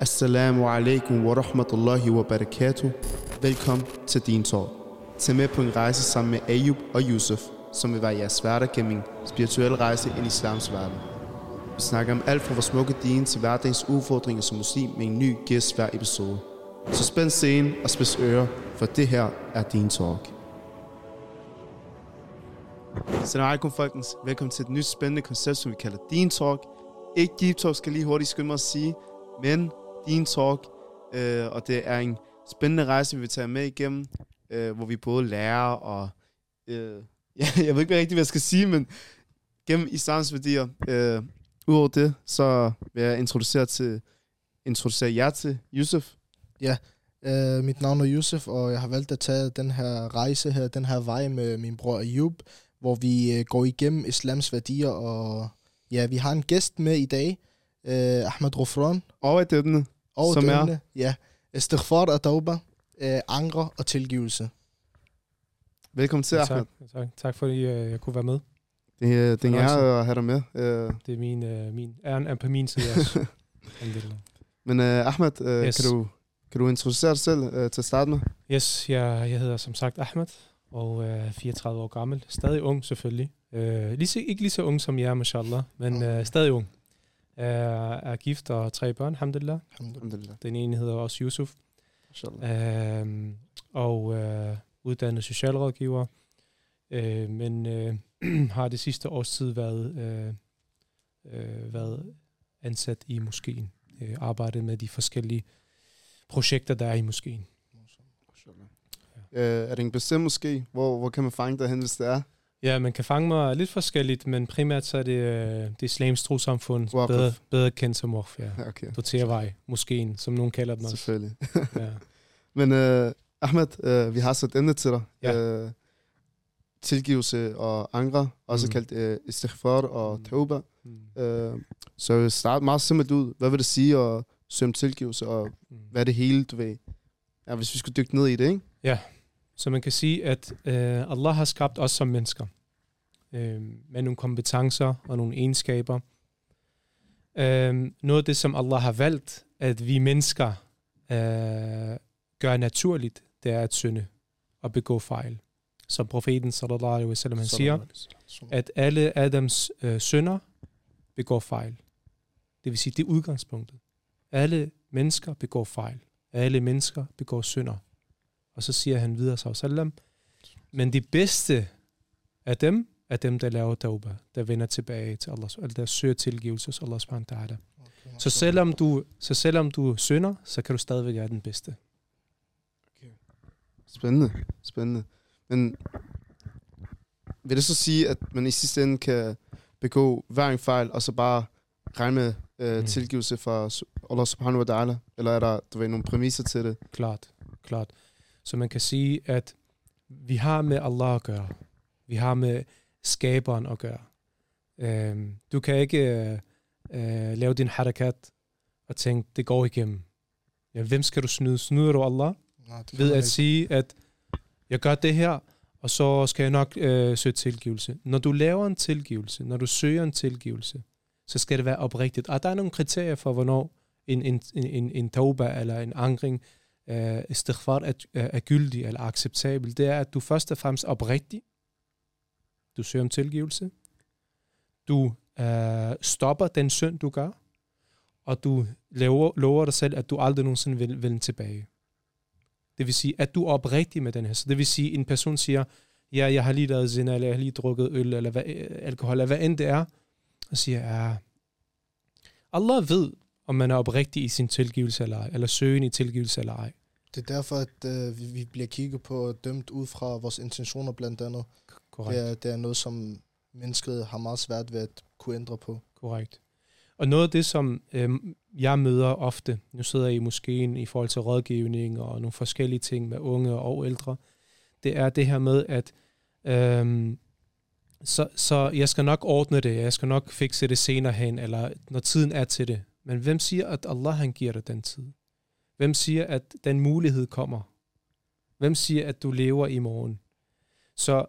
Assalamu alaikum wa rahmatullahi wa barakatuh. Velkommen til Din Talk. Tag med på en rejse sammen med Ayub og Yusuf, som vil være jeres værter gennem en spirituel rejse ind i islams verden. Vi snakker om alt fra vores smukke din til hverdagens udfordringer som muslim med en ny gæst hver episode. Så spænd scenen og spids ører, for det her er Din Talk. Salam alaikum folkens. Velkommen til et nyt spændende koncept, som vi kalder Din Talk. Ikke Deep Talk, skal lige hurtigt skynde mig at sige, men din Talk. Øh, og det er en spændende rejse, vi vil tage med igennem, øh, hvor vi både lærer og... Øh, ja, jeg ved ikke rigtig, hvad jeg skal sige, men gennem islams værdier. Øh, Udover det, så vil jeg introducere, til, introducere jer til Yusuf. Ja, øh, mit navn er Yusuf, og jeg har valgt at tage den her rejse her, den her vej med min bror Ayub, hvor vi øh, går igennem islams værdier, og ja, vi har en gæst med i dag, øh, Ahmed Rufran. Og et emne, Og som det er... Ja, istighfar og tauba, øh, angre og tilgivelse. Velkommen til, Ahmed. Tak, tak, tak fordi øh, jeg kunne være med. Det, er- det er en ære at have dig med. Øh, Det er min, øh, min æren er på min side også. Men uh, Ahmed, uh, yes. Kan, du, kan du introducere dig selv uh, til at starte med? yes, jeg, jeg hedder som sagt Ahmed, og er 34 år gammel. Stadig ung selvfølgelig. Øh, lige så, ikke lige så ung som jeg, mashallah, men øh, stadig ung. Er, er gift og har tre børn, alhamdulillah. Alhamdulillah. Den ene hedder også Yusuf. Øh, og øh, uddannet socialrådgiver, øh, men øh, har det sidste års tid været, øh, øh, været ansat i moskeen. Øh, arbejdet med de forskellige projekter, der er i moskeen. Inshallah. Uh, er det en bestemt måske? Hvor, hvor kan man fange dig hen, hvis det er? Ja, man kan fange mig lidt forskelligt, men primært så er det øh, det islamiske trossamfund, Waqf. bedre, bedre kendt som Waqf, ja. Ja, okay. Dotervej, moskeen, som nogen kalder den også. Selvfølgelig. Ja. Men uh, Ahmed, uh, vi har så et emne til dig. Ja. Uh, tilgivelse og angre, også Mm. kaldt uh, istighfar og Mm. tauba. Mm. Uh, så vil starte meget simpelt ud. Hvad vil det sige at søge om tilgivelse, og Mm. hvad er det hele, du ved? Ja, hvis vi skulle dykke ned i det, ikke? Så man kan sige, at øh, Allah har skabt os som mennesker øh, med nogle kompetencer og nogle egenskaber. Øh, noget af det, som Allah har valgt, at vi mennesker øh, gør naturligt, det er at synde og begå fejl. Som profeten sallallahu alaihi wasallam han siger, at alle Adams øh, sønner begår fejl. Det vil sige, det er udgangspunktet. Alle mennesker begår fejl. Alle mennesker begår synder. Og så siger han videre, sallam, men de bedste af dem, er dem, der laver tauba, der vender tilbage til Allah, eller der søger tilgivelse hos Allah subhanahu wa ta'ala. Så selvom du, så selvom du synder, så kan du stadigvæk være den bedste. Spændende, spændende. Men vil det så sige, at man i sidste ende kan begå hver en fejl, og så bare regne med øh, Mm. tilgivelse fra Allah subhanahu wa ta'ala? Eller er der, du ved, nogle præmisser til det? Klart, klart. Så man kan sige, at vi har med Allah at gøre. Vi har med skaberen at gøre. Øhm, du kan ikke øh, øh, lave din harakat og tænke, det går igennem. Ja, hvem skal du snyde? Snyder du Allah? Nej, det ved at ikke. sige, at jeg gør det her, og så skal jeg nok øh, søge tilgivelse. Når du laver en tilgivelse, når du søger en tilgivelse, så skal det være oprigtigt. Og der er nogle kriterier for, hvornår en, en, en, en tauba eller en angring, øh, istighfar er, er, gyldig eller acceptabel. Det er, at du først og fremmest er oprigtig. Du søger om tilgivelse. Du øh, stopper den synd, du gør. Og du lover, lover dig selv, at du aldrig nogensinde vil vende tilbage. Det vil sige, at du er oprigtig med den her. Så det vil sige, at en person siger, ja, jeg har lige lavet zina, eller jeg har lige drukket øl, eller hvad, øh, alkohol, eller hvad end det er. Og siger, ja, Allah ved, om man er oprigtig i sin tilgivelse eller ej, eller søgen i tilgivelse eller ej. Det er derfor, at øh, vi, vi bliver kigget på og dømt ud fra vores intentioner blandt andet. Korrekt. Det er, det er noget, som mennesket har meget svært ved at kunne ændre på. Korrekt. Og noget af det, som øh, jeg møder ofte, nu sidder jeg i moskeen i forhold til rådgivning og nogle forskellige ting med unge og ældre, det er det her med, at øh, så, så jeg skal nok ordne det, jeg skal nok fikse det senere hen, eller når tiden er til det. Men hvem siger, at Allah han giver dig den tid? Hvem siger, at den mulighed kommer? Hvem siger, at du lever i morgen? Så,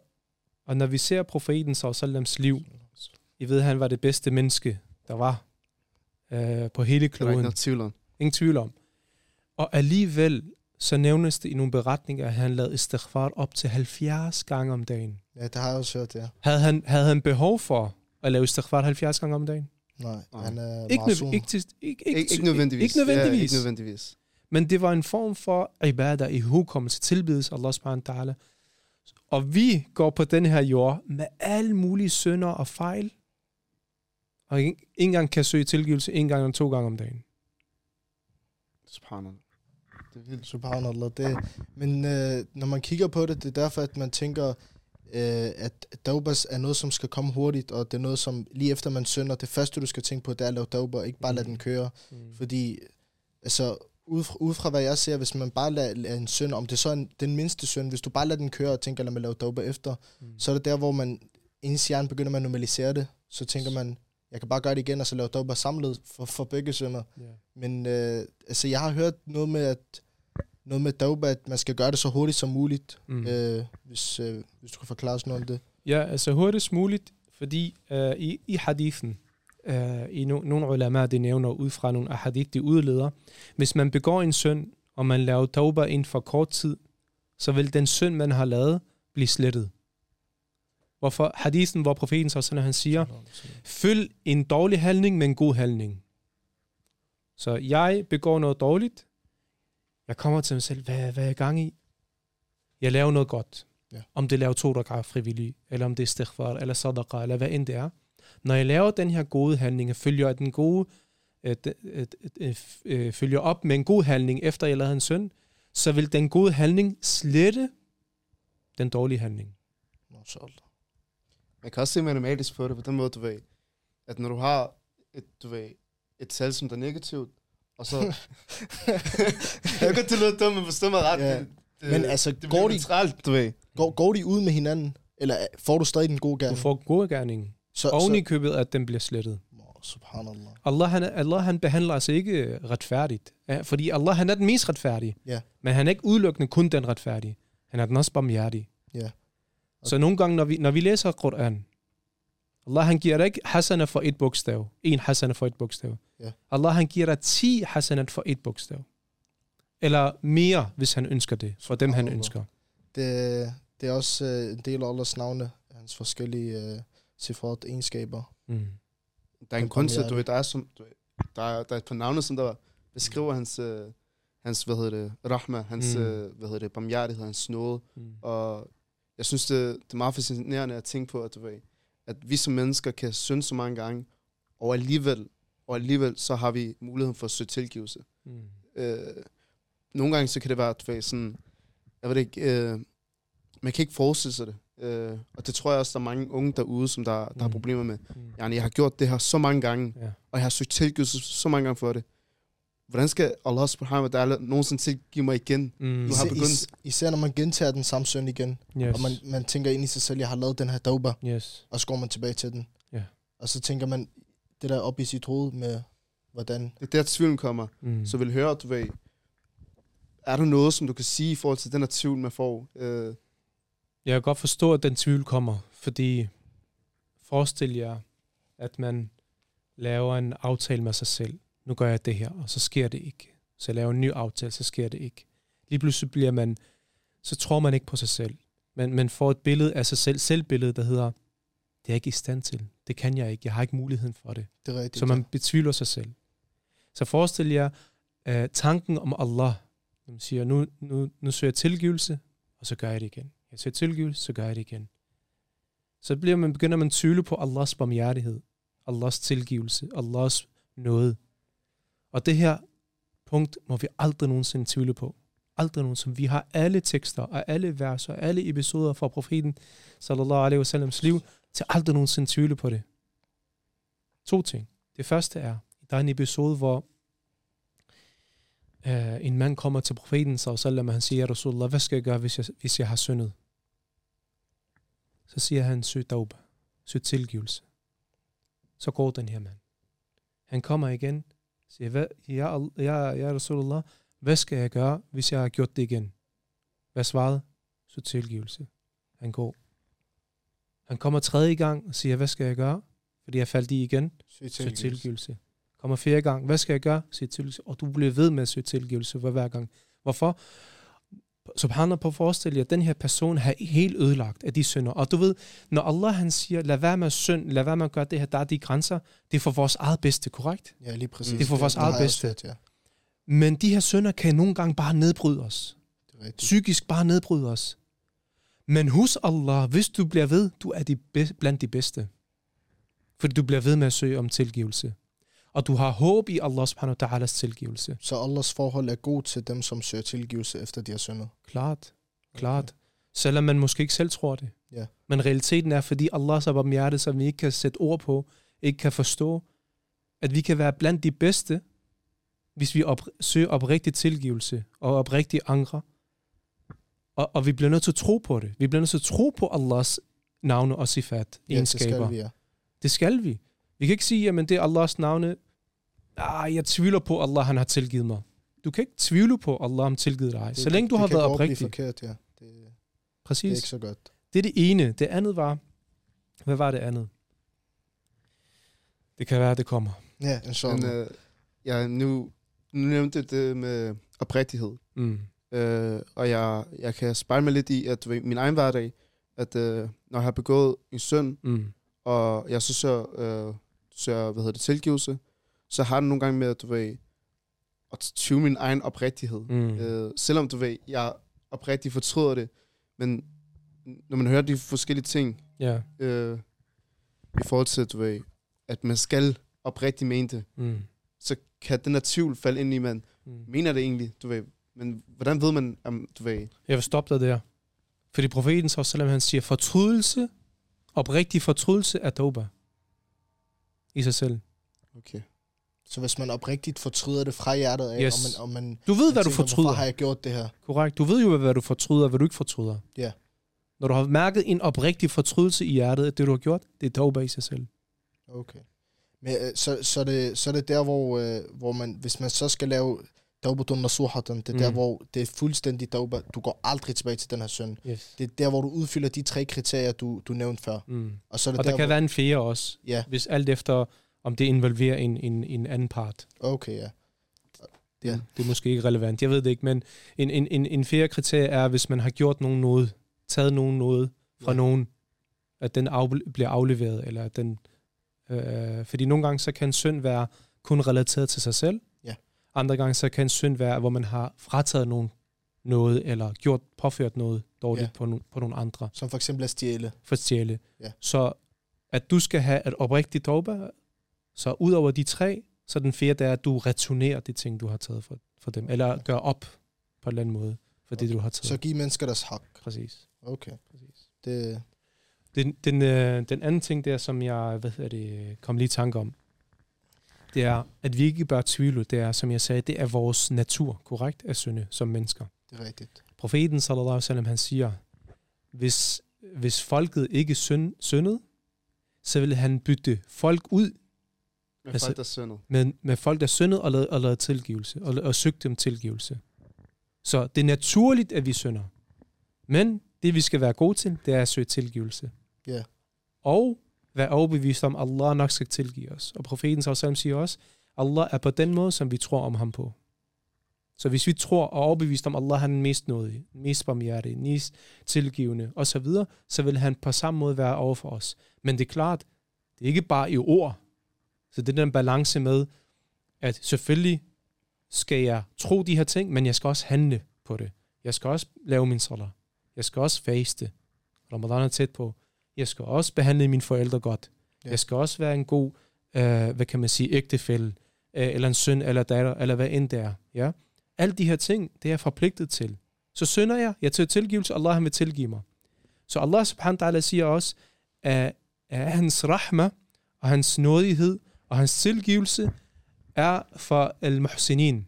og når vi ser profeten Sallams liv, I ved, han var det bedste menneske, der var øh, på hele Der er ikke kloden. noget tvivl om. Ingen tvivl om. Og alligevel, så nævnes det i nogle beretninger, at han lavede istighfar op til 70 gange om dagen. Ja, det har jeg også hørt, ja. Havde han, havde han behov for at lave istighfar 70 gange om dagen? Nej, Nej. han er Ikke, meget nød, ikke, til, ikke, ikke, Ikke, nødvendigvis. Ikke nødvendigvis. Ja, ikke nødvendigvis. Men det var en form for ibadah i hukommelse, tilbedelse Allah subhanahu wa ta'ala. Og vi går på den her jord med alle mulige synder og fejl, og ikke engang kan søge tilgivelse en gang eller to gange om dagen. Subhanallah. Det er vildt. Subhanallah. Det, men øh, når man kigger på det, det er derfor, at man tænker, øh, at taubas er noget, som skal komme hurtigt, og det er noget, som lige efter man synder, det første, du skal tænke på, det er at lave tauba, ikke bare lade den køre. Mm. Fordi, altså, ud fra, ud fra hvad jeg ser, hvis man bare lader, lader en synd, om det er så en, den mindste synd, hvis du bare lader den køre og tænker, lad mig lave tauba efter, Mm. så er det der, hvor man, ens hjerne begynder man at normalisere det, så tænker man, jeg kan bare gøre det igen, og så lave tauba samlet for, for begge synder. Ja. Men øh, altså, jeg har hørt noget med, at noget med tauba, at man skal gøre det så hurtigt som muligt, Mm. øh, hvis, øh, hvis du kan forklare os noget om det. Ja, altså hurtigst muligt, fordi uh, i, i hadithen, uh, i no, nogle ulama, de nævner ud fra nogle hadith, de udleder, hvis man begår en synd, og man laver tauba inden for kort tid, så vil den synd, man har lavet, blive slettet. Hvorfor hadithen, hvor profeten så sådan, han siger, følg en dårlig handling med en god handling. Så jeg begår noget dårligt, jeg kommer til mig selv, hvad, hvad er jeg gang i? Jeg laver noget godt. Ja. Om det laver to rak'ah frivillig, eller om det er istighfar, eller sadaqa, eller hvad end det er. Når jeg laver den her gode handling, følger den gode, øh, øh, øh, øh, følger op med en god handling, efter jeg lavede en synd, så vil den gode handling slette den dårlige handling. Mashallah. Man kan også se matematisk på det på den måde, du ved, at når du har et, du ved, et tal, som der er negativt, og så... jeg kan det lyder dumt, men forstå mig ret. Ja. Det, det, Men altså, det går de- neutralt, du ved. Går, går de ud med hinanden, eller får du stadig den gode Du gerne? får gode gerning. så, Oven i købet, at den bliver slettet. Oh, subhanallah. Allah, han, Allah han behandler os ikke retfærdigt. Ja, fordi Allah han er den mest retfærdige. Ja. Men han er ikke udelukkende kun den retfærdige. Han er den også barmhjertige. Ja. Så nogle gange, når vi, når vi læser Koran, Allah han giver dig ikke hasana for et bogstav. En hasana for et bogstav. Ja. Allah han giver dig 10 hasanat for et bogstav. Eller mere, hvis han ønsker det. For dem, han ønsker. Det, det er også øh, en del af Allahs navne, hans forskellige øh, sifrat egenskaber. Mm. Der er en grund til, at du ved, der er, som, du ved, der er, der er et par navne, som der beskriver hans, øh, hans hvad hedder det, rahma, hans, Mm. mm. øh, hvad hedder det, barmhjertighed, hans nåde. Mm. Og jeg synes, det, det er meget fascinerende at tænke på, at, du ved, at vi som mennesker kan synde så mange gange, og alligevel, og alligevel så har vi muligheden for at søge tilgivelse. Mm. Øh, nogle gange så kan det være, ved, sådan, jeg ved ikke, øh, man kan ikke forestille sig det. Øh, og det tror jeg også, der er mange unge derude, som der, der har Mm. problemer med. Mm. Jeg har gjort det her så mange gange, Ja. og jeg har søgt tilgivelse så mange gange for det. Hvordan skal Allah subhanahu wa ta'ala nogensinde tilgive mig igen? Mm. Du har Især, begyndt- is, især når man gentager den samme synd igen, Yes. og man, man tænker ind i sig selv, jeg har lavet den her tauba, yes. og så går man tilbage til den. Ja. Og så tænker man det der op i sit hoved med, hvordan... Det er der tvivlen kommer. Mm. Så vil høre, du ved, er der noget, som du kan sige i forhold til den her tvivl, man får? Øh, Jeg kan godt forstå, at den tvivl kommer, fordi forestil jer, at man laver en aftale med sig selv. Nu gør jeg det her, og så sker det ikke. Så jeg laver en ny aftale, så sker det ikke. Lige pludselig bliver man, så tror man ikke på sig selv. Men man får et billede af sig selv, selvbillede, der hedder, det er jeg ikke i stand til. Det kan jeg ikke. Jeg har ikke muligheden for det. Det er rigtigt. Så man betvivler sig selv. Så forestil jer uh, tanken om Allah. Man siger, nu, nu, nu søger jeg tilgivelse, og så gør jeg det igen. Jeg søger tilgivelse, så gør jeg det igen. Så bliver man, begynder man at tvivle på Allahs barmhjertighed, Allahs tilgivelse, Allahs nåde. Og det her punkt må vi aldrig nogensinde tvivle på. Aldrig nogensinde. Vi har alle tekster og alle vers og alle episoder fra profeten, sallallahu alaihi wasallams liv, til aldrig nogensinde tvivle på det. To ting. Det første er, der er en episode, hvor øh, en mand kommer til profeten, sallallahu og han siger, Rasulullah, hvad skal jeg gøre, hvis jeg, hvis jeg har syndet? Så siger han, søg tauba, søg tilgivelse. Så går den her mand. Han kommer igen, siger, hvad, ja, ja, ja, Rasulullah, hvad skal jeg gøre, hvis jeg har gjort det igen? Hvad svarede? Så tilgivelse. Han går. Han kommer tredje gang og siger, hvad skal jeg gøre? Fordi jeg faldt i igen. Søg Så tilgivelse. kommer fjerde gang, hvad skal jeg gøre? Søg tilgivelse. Og du bliver ved med at søge tilgivelse for hver gang. Hvorfor? Subhanallah på forestil jer, at den her person har helt ødelagt af de synder. Og du ved, når Allah han siger, lad være med synd, lad være med at gøre det her, der er de grænser, det er for vores eget bedste, korrekt? Ja, lige præcis. Det er for vores det eget bedste. hørt, ja. Men de her synder kan nogle gange bare nedbryde os. Det er. Psykisk bare nedbryde os. Men hos Allah, hvis du bliver ved, du er de be- blandt de bedste. Fordi du bliver ved med at søge om tilgivelse. Og du har håb i Allah subhanahu wa ta'alas tilgivelse. Så Allahs forhold er god til dem, som søger tilgivelse efter de har syndet. Klart. Klart. Selvom man måske ikke selv tror det. Ja. Men realiteten er, fordi Allah så om hjertet, som vi ikke kan sætte ord på, ikke kan forstå, at vi kan være blandt de bedste, hvis vi op, søger oprigtig tilgivelse og oprigtig angre. Og, og vi bliver nødt til at tro på det. Vi bliver nødt til at tro på Allahs navne og sifat, Ja, det egenskaber. skal vi, ja. Det skal vi. Vi kan ikke sige, at det er Allahs navne. Ah, jeg tvivler på, at Allah han har tilgivet mig. Du kan ikke tvivle på, at Allah har tilgivet dig. Det, Så længe du det har kan været oprigtig. forkert, ja. Det, det er Præcis. ikke så godt. Det er det ene. Det andet var... Hvad var det andet? Det kan være, det kommer. Ja, Men, inshallah. øh, ja, nu, nu nævnte du det med oprigtighed. Mm. Øh, og jeg, jeg kan spejle mig lidt i, at ved, min egen hverdag, at øh, når jeg har begået en synd, Mm. og jeg så søger, øh, søger hvad hedder det, tilgivelse, så har det nogle gange med, at du ved, at tvivle min egen oprigtighed. Mm. Øh, selvom du ved, jeg oprigtigt fortryder det, men når man hører de forskellige ting, Ja. øh, i forhold til, du ved, at man skal oprigtigt mene det, Mm. så kan den der tvivl falde ind i, man Mm. mener det egentlig, du ved. Men hvordan ved man, om, du ved, Jeg vil stoppe dig der. Fordi profeten, så selvom han siger, fortrydelse, oprigtig fortrydelse er tauba. I sig selv. okay. Så hvis man oprigtigt fortryder det fra hjertet af, Yes. og man, og man Du ved, man hvad du tænker, fortryder. Hvorfor har jeg gjort det her? Korrekt. Du ved jo, hvad du fortryder, og hvad du ikke fortryder. Ja. Når du har mærket en oprigtig fortrydelse i hjertet, at det, du har gjort, det er tauba i sig selv. Okay. Men, øh, så, så, det, så er det der, hvor, øh, hvor man, hvis man så skal lave taubatun nasuhatan, det er mm. der, hvor det er fuldstændig tauba. Du går aldrig tilbage til den her synd. Yes. Det er der, hvor du udfylder de tre kriterier, du, du nævnte før. Mm. Og så er det Og der der, kan hvor, være en fjerde også, Ja, hvis alt efter, om det involverer en, en, en anden part. okay, ja. Ja. Det, det er måske ikke relevant, jeg ved det ikke, men en, en, en, en fjerde kriterie er, hvis man har gjort nogen noget, taget nogen noget fra Ja. ja. nogen, at den af, bliver afleveret, eller at den... Øh, fordi nogle gange, så kan en synd være kun relateret til sig selv. Andre gange, så kan en synd være, hvor man har frataget nogen noget, eller gjort, påført noget dårligt Ja. på, no, på nogle andre, Som for eksempel at stjæle. for at stjæle. Ja. Så at du skal have et oprigtigt tauba, så ud over de tre, så den fjerde er, at du returnerer de ting, du har taget for, for dem, eller gør op på en eller anden måde for det, du har taget. Så giv mennesker deres hak. Præcis. Okay. Præcis. Det, Den, den, øh, den anden ting der, som jeg hvad hedder det, kom lige i tanke om, det er, at vi ikke bør tvivle. Det er, som jeg sagde, det er vores natur, korrekt, at synde som mennesker. det er rigtigt. Profeten, sallallahu alaihi wasallam, han siger, hvis, hvis folket ikke synd, syndede, så ville han bytte folk ud Med Altså- folk, der synder. med, med folk, der syndede og lavede, og lavede tilgivelse, og, og søgte om tilgivelse. Så det er naturligt, at vi synder. Men det, vi skal være gode til, det er at søge tilgivelse. Ja. Og være overbevist om, at Allah nok skal tilgive os. Og profeten sallallahu siger også, Allah er på den måde, som vi tror om ham på. Så hvis vi tror og er overbevist om, at Allah er den mest nådige, mest barmhjertige, mest tilgivende osv., så vil han på samme måde være over for os. Men det er klart, det er ikke bare i ord. Så det er den balance med, at selvfølgelig skal jeg tro de her ting, men jeg skal også handle på det. Jeg skal også lave min salat. Jeg skal også faste. Ramadan er tæt på. Jeg skal også behandle mine forældre godt. Ja. Jeg skal også være en god, øh, hvad kan man sige, ægtefælle, øh, eller en søn, eller datter, eller hvad end det er. Ja? Alle de her ting, det er jeg forpligtet til. Så synder jeg, jeg tager tilgivelse, Allah han vil tilgive mig. Så Allah subhanahu wa ta'ala siger også, at, at hans rahma, og hans nådighed, og hans tilgivelse, er for al-muhsinin.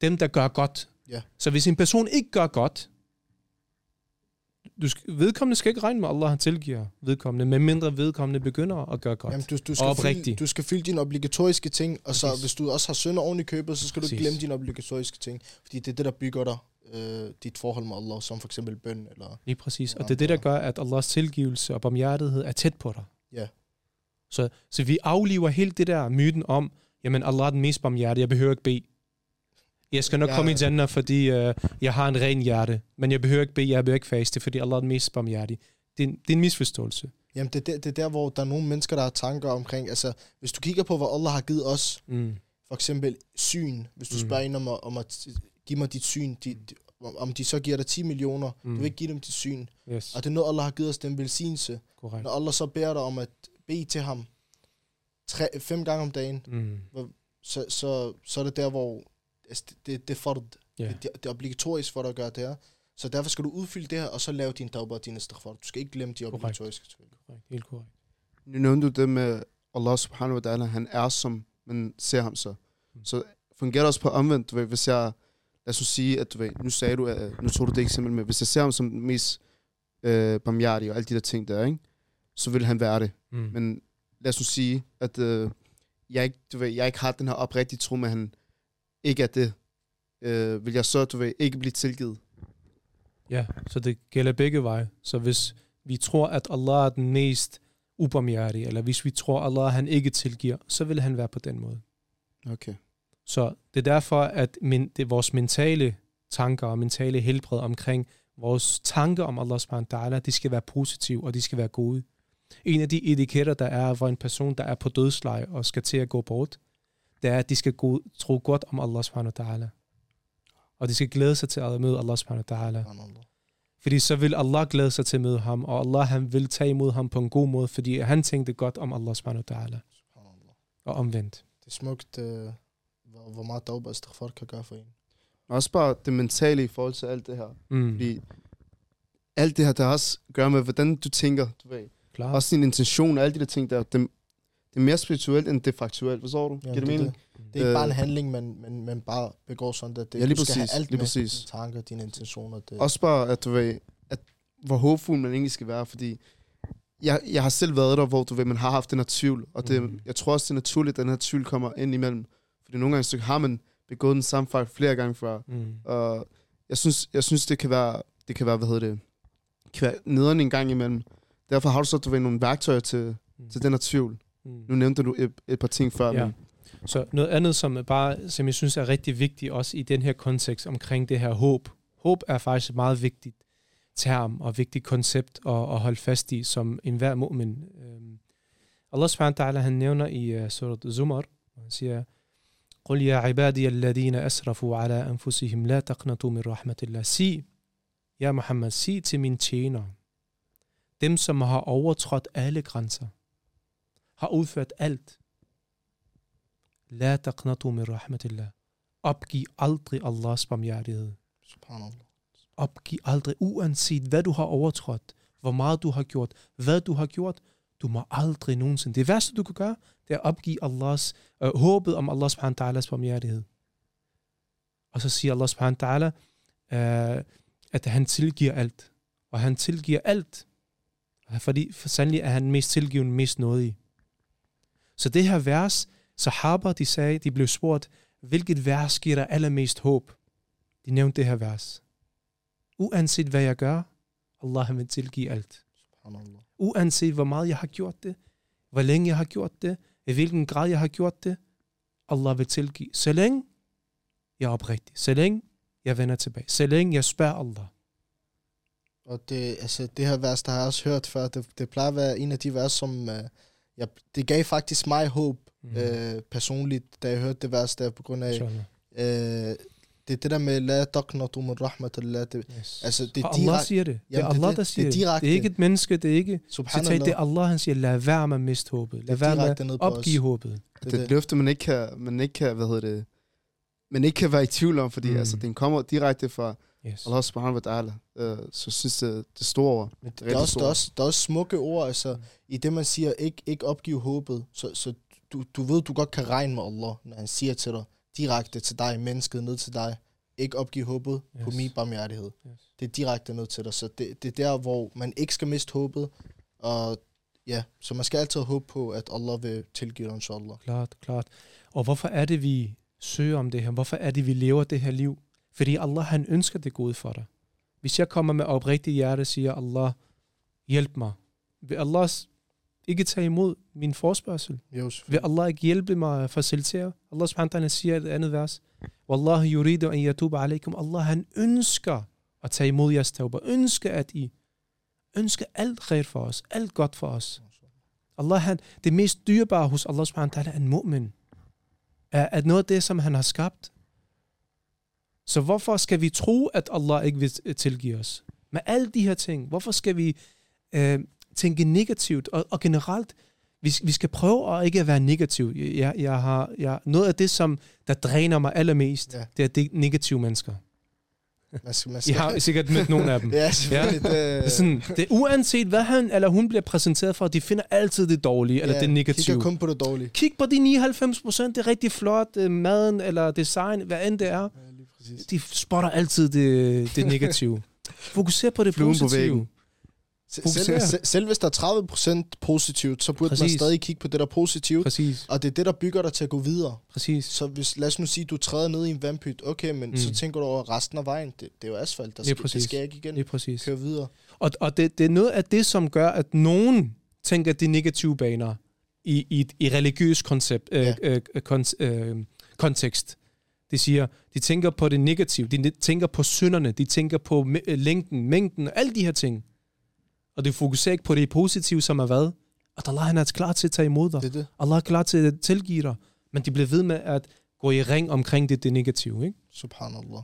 Dem, der gør godt. Ja. Så hvis en person ikke gør godt, du skal, vedkommende skal ikke regne med, at Allah tilgiver vedkommende, medmindre vedkommende begynder at gøre godt. Jamen, du, du, Og skal fylde, du skal fylde dine obligatoriske ting, og så Præcis. hvis du også har synder oven i købet, så skal du ikke glemme dine obligatoriske ting. Fordi det er det, der bygger dig, øh, dit forhold med Allah, som for eksempel bøn. Eller, Lige præcis. Og det er det, der gør, at Allahs tilgivelse og barmhjertighed er tæt på dig. Ja. Så, så vi afliver helt det der myten om, jamen Allah er den mest barmhjertige, jeg behøver ikke bede. Jeg skal nok Ja. komme i Jannah, fordi øh, jeg har en ren hjerte. Men jeg behøver ikke bede, jeg behøver ikke faste, fordi Allah er den mest barmhjertige. Det, er en- det er en misforståelse. Jamen, det, er der- det er der, hvor der er nogle mennesker, der har tanker omkring, altså, hvis du kigger på, hvad Allah har givet os, Mm. for eksempel syn, hvis du Mm. spørger en om at, om at give mig dit syn, de, de, om de så giver dig 10 millioner, mm. Mm. du vil ikke give dem dit syn. Yes, Og det er noget, Allah har givet os, den velsignelse. korrekt. Når Allah så beder dig om at bede til ham tre, fem gange om dagen, Mm. så, så, så er det der, hvor altså, det, det, det, er for, Ja. det, det er obligatorisk for dig at gøre det her. Så derfor skal du udfylde det her, og så lave din tauba og din istighfar. Du skal ikke glemme de Korrekt. obligatoriske selvfølgelig. Korrekt. Helt korrekt. Nu nævnte du det med Allah subhanahu wa ta'ala, han er som man ser ham så. Mm. Så fungerer det også på omvendt, du ved, hvis jeg, lad os sige, at du ved, nu sagde du, at, nu tog du det eksempel med, hvis jeg ser ham som den mest øh, barmhjertige og alle de der ting der, ikke? så vil han være det. Mm. Men lad os nu sige, at øh, jeg, ikke, du ved, jeg ikke har den her oprigtige tro med, at han ikke er det. Øh, vil jeg så, du ved, ikke blive tilgivet? Ja, så det gælder begge veje. Så hvis vi tror, at Allah er den mest ubarmhjertige, eller hvis vi tror, at Allah han ikke tilgiver, så vil han være på den måde. Okay. Så det er derfor, at min, det vores mentale tanker og mentale helbred omkring vores tanker om Allah subhanahu wa ta'ala, de skal være positive, og de skal være gode. En af de etiketter, der er for en person, der er på dødsleje og skal til at gå bort, det er, at de skal gå, tro godt om Allah subhanahu wa ta'ala. Og de skal glæde sig til at møde Allah subhanahu wa ta'ala. Subhanallah. Fordi så vil Allah glæde sig til at møde ham, og Allah han vil tage imod ham på en god måde, fordi han tænkte godt om Allah subhanahu wa ta'ala, Subhanallah. og omvendt. Det er smukt, øh, hvor, hvor meget tauba og istighfar kan gøre for en. Og også bare det mentale i forhold til alt det her. Mm. Fordi alt det her, der også gør med, hvordan du tænker, du ved. Klar. Også din intention og alle de der ting der, det, det er mere spirituelt, end det er faktuelt. Forstår du? Giver det det, er mening? det. det er ikke bare en Øh, handling, man, man, man bare begår sådan, at det, Ja, lige du skal præcis, have alt lige med. præcis. Dine tanker, dine intentioner. Det. Også bare, at du ved, at hvor håbfuld man egentlig skal være, fordi jeg, jeg har selv været der, hvor du ved, man har haft den her tvivl, og det, Mhm. jeg tror også, det er naturligt, at den her tvivl kommer ind imellem. Fordi nogle gange så har man begået den samme fejl flere gange før, Mm. og jeg synes, jeg synes det kan være, det kan være, hvad hedder det, kan være nederen en gang imellem. Derfor har du så, du ved, nogle værktøjer til, Mm. til den her tvivl. Mm. Nu nævnte du et, et par ting før, Ja. men Så noget andet, som, er bare, som jeg synes er rigtig vigtigt, også i den her kontekst omkring det her håb. Håb er faktisk et meget vigtigt term og vigtigt koncept at, at holde fast i som enhver mu'min. Øhm, Allah subhanahu wa ta'ala, han nævner i uh, surat Zumar, han siger, قل يا عبادي الذين أسرفوا على أنفسهم لا تقنطوا من رحمة الله. Sig, ja Muhammad, sig til mine tjenere, dem som har overtrådt alle grænser, har udført alt, La taqnatu min rahmatillah. Opgiv aldrig Allahs barmhjertighed. Subhanallah. Opgiv aldrig, uanset hvad du har overtrådt, hvor meget du har gjort, hvad du har gjort, du må aldrig nogensinde. Det værste, du kan gøre, det er at opgive Allahs, øh, håbet om Allah subhanahu wa ta'alas barmhjertighed. Og så siger Allah subhanahu wa ta'ala, øh, at han tilgiver alt. Og han tilgiver alt. Fordi for sandelig er han mest tilgivende, mest nådig. Så det her vers, Sahaba, de sagde, de blev spurgt, hvilket vers giver dig allermest håb? De nævnte det her vers. Uanset hvad jeg gør, Allah vil tilgive alt. Uanset hvor meget jeg har gjort det, hvor længe jeg har gjort det, i hvilken grad jeg har gjort det, Allah vil tilgive. Så længe jeg er oprigtig, så længe jeg vender tilbage, så længe jeg spørger Allah. Og det, altså, det her vers, der har jeg også hørt før, det, det plejer at være en af de vers, som uh, jeg, det gav faktisk mig håb Mm. øh, personligt, da jeg hørte det vers der, på grund af, Inshallah. øh, det er det der med, la taqnatu min rahmatillah, det, Yes. altså, det er Og Allah direkte- siger det. Det er Jamen, det er Allah, det. der Det er siger det. Det er direkte. ikke et menneske, det er ikke citat. Det er Allah, han siger, lad være med at miste håbet. Lad Det er være med at opgive os. håbet. det, det, er det løfte, man ikke kan, man ikke kan, hvad hedder det, man ikke kan være i tvivl om, fordi mm. altså, den kommer direkte fra Yes. Allah subhanahu wa ta'ala. Så synes det, det er store ord. Men det, rigtig er også, der, er stort. også, der er også smukke ord, altså, Mm. i det man siger, ikke, ikke opgive håbet, så, så du, du ved, du godt kan regne med Allah, når han siger til dig, direkte til dig, mennesket ned til dig, ikke opgive håbet yes. på min barmhjertighed. Yes. Det er direkte ned til dig, så det, det er der, hvor man ikke skal miste håbet, og ja, så man skal altid håbe på, at Allah vil tilgive dig, inshallah. Klart, klart. Og hvorfor er det, vi søger om det her? Hvorfor er det, vi lever det her liv? Fordi Allah, han ønsker det gode for dig. Hvis jeg kommer med oprigtig hjerte og siger, Allah, hjælp mig. Vil Allahs ikke tage imod min forspørgsel? Jo, Vil Allah ikke hjælpe mig at facilitere? Allah subhanahu wa ta'ala siger et andet vers. Wallahu yuridu an yatuba alaikum. Allah han ønsker at tage imod jeres tauba. Ønsker at I ønsker alt khair for os. Alt godt for os. Allah han, det mest dyrebare hos Allah subhanahu wa ta'ala er en mu'min. Er, er noget af det, som han har skabt. Så hvorfor skal vi tro, at Allah ikke vil tilgive os? Med alle de her ting, hvorfor skal vi øh, tænke negativt? Og, og generelt, vi, vi skal prøve at ikke at være negativ. Jeg, jeg har, jeg, noget af det, som der dræner mig allermest, Ja. ja. det er de negative mennesker. Man skal, man I skal, har sikkert mødt nogle af dem. ja, selvfølgelig. Det er Det, Sådan, det uanset, hvad han eller hun bliver præsenteret for, de finder altid det dårlige, eller det kigger negative. kun på det dårlige. Kig på de 99 procent, det er rigtig flot, øh, maden eller design, hvad end det er. Ja, præcis. De spotter altid det, det negative. Fokuser på det Fluen på positive. Fokuser. Selv, selv, selv hvis der er 30% positivt, så burde Præcis. man stadig kigge på det, der er positivt. Præcis, Og det er det, der bygger dig til at gå videre. præcis. Så hvis, lad os nu sige, du træder ned i en vandpyt, okay, men mm. så tænker du over resten af vejen. Det, det er jo asfalt, der skal, det præcis. skal ikke igen. Lige præcis. Køre videre. Og, og det, det er noget af det, som gør, at nogen tænker de negative baner i, i, i religiøs koncept, øh, Ja. øh, kon, øh, kontekst. De siger, de tænker på det negative, de tænker på synderne, de tænker på øh, længden, mængden, alle de her ting. Og de fokuserer ikke på det positive, som er hvad? At Allah han er klar til at tage imod dig. Det det. Allah er klar til at tilgive dig. Men de bliver ved med at gå i ring omkring det, det negative, ikke? Subhanallah.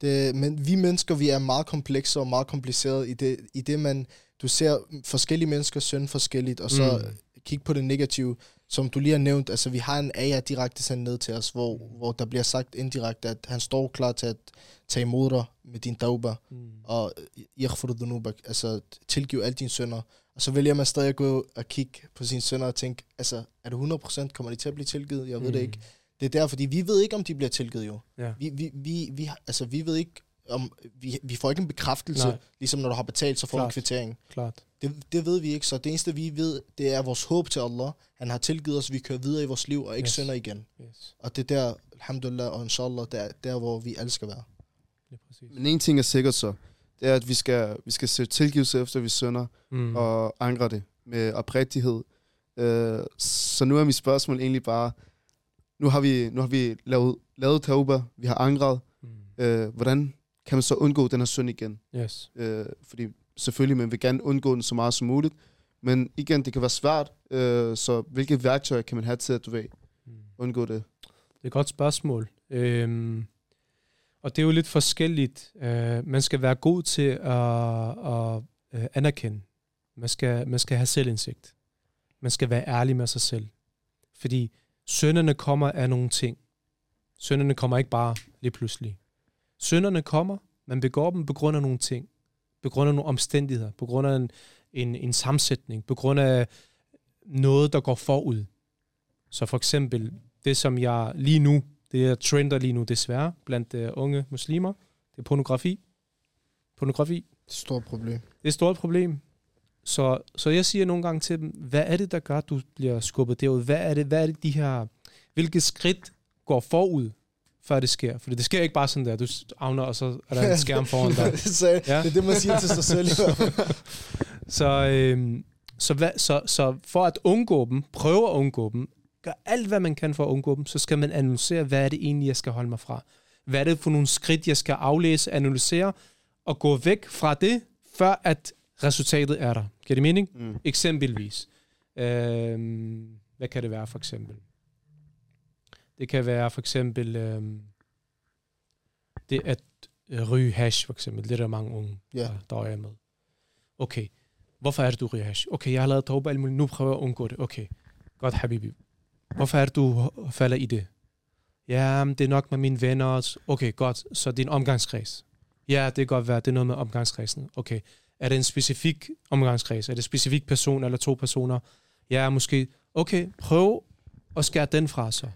Det, men vi mennesker, vi er meget komplekse og meget komplicerede i det, i det man, du ser forskellige mennesker synd forskelligt, og så Mm. mm. kig på det negative, som du lige har nævnt, altså vi har en ayah direkte sendt ned til os, hvor, hvor der bliver sagt indirekte, at han står klar til at tage imod dig med din tauba, Mm. og yaghfiru dhunubak, altså tilgiv alle dine sønder. Og så vælger man stadig at gå og kigge på sine sønder og tænke, altså er det 100% kommer de til at blive tilgivet? Jeg ved mm. det ikke. Det er der, fordi vi ved ikke, om de bliver tilgivet jo. Ja. Vi, vi, vi, vi, altså, vi ved ikke, om vi, vi får ikke en bekræftelse, Nej. ligesom når du har betalt, så får du en Klart. kvittering. Klart. Det, det ved vi ikke, så det eneste vi ved, det er vores håb til Allah. Han har tilgivet os, vi kører videre i vores liv og ikke Yes. synder igen. Yes. Og det er der, alhamdulillah og inshallah, der, der hvor vi alle skal være. Lige præcis. Men en ting er sikkert så, det er, at vi skal, vi skal søge tilgivelse efter, vi synder, Mm. mm. og angre det med oprigtighed. Øh, så nu er mit spørgsmål egentlig bare, nu har vi, nu har vi lavet, lavet tauba, vi har angret, Mm. øh, hvordan kan man så undgå den her synd igen? Yes. Øh, fordi selvfølgelig, man vil gerne undgå den så meget som muligt, men igen, det kan være svært, øh, så hvilke værktøjer kan man have til at, du ved, Mm. undgå det? Det er et godt spørgsmål. Øhm, og det er jo lidt forskelligt. Øh, man skal være god til at, at øh, anerkende. Man skal, man skal have selvindsigt. Man skal være ærlig med sig selv. Fordi sønderne kommer af nogle ting. Sønderne kommer ikke bare lige pludselig. Sønderne kommer, man begår dem på grund af nogle ting. På grund af nogle omstændigheder. På grund af en, en, en sammensætning. På grund af noget, der går forud. Så for eksempel, det som jeg lige nu, det er trender lige nu desværre, blandt uh, unge muslimer, det er pornografi. Pornografi, Det er et stort problem. det er et stort problem. Så, så jeg siger nogle gange til dem, hvad er det, der gør, at du bliver skubbet derud? Hvad er det, hvad er det de her, hvilke skridt går forud, før det sker? For det sker ikke bare sådan der, du avner, og så er der en skærm foran dig. så, ja. Det er det, man siger til sig selv. Så, øhm, så, hvad, så, så for at undgå dem, prøve at undgå dem, gør alt, hvad man kan for at undgå dem, så skal man analysere, hvad er det egentlig, jeg skal holde mig fra. Hvad er det for nogle skridt, jeg skal aflæse, analysere, og gå væk fra det, før at resultatet er der. Giver det mening? Mm. Eksempelvis. Øhm, hvad kan det være for eksempel? Det kan være for eksempel øhm, det at øh, ryge hash for eksempel. Det er der mange unge, Ja. der, der er med. Okay, hvorfor er det, du ryger hash? Okay, jeg har lavet tauba alt muligt, nu prøver jeg at undgå det. Okay, godt habibi. Hvorfor er det, du falder i det? Ja, det er nok med mine venner. Okay, godt. Så en omgangskreds. Ja, det kan godt være, det er noget med omgangskredsen. Okay. Er det en specifik omgangskreds? Er det en specifik person eller to personer? Ja, måske. Okay, prøv at skære den fra så.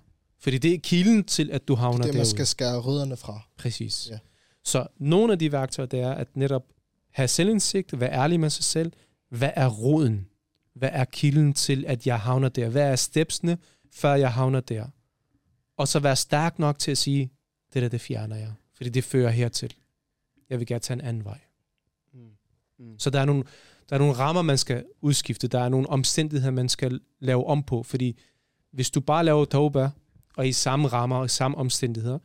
Fordi det er kilden til, at du havner Det er det, man derude. skal skære rødderne fra. Præcis. Ja. Så nogle af de værktøjer, det er at netop have selvindsigt, være ærlig med sig selv. Hvad er roden? Hvad er kilden til, at jeg havner der? Hvad er stepsene, før jeg havner der? Og så være stærk nok til at sige, det der, det fjerner jeg. Fordi det fører hertil. Jeg vil gerne tage en anden vej. Mm. Mm. Så der er nogle, der er nogle rammer, man skal udskifte. Der er nogle omstændigheder, man skal lave om på. Fordi hvis du bare laver tauba, og i samme rammer og i samme omstændigheder,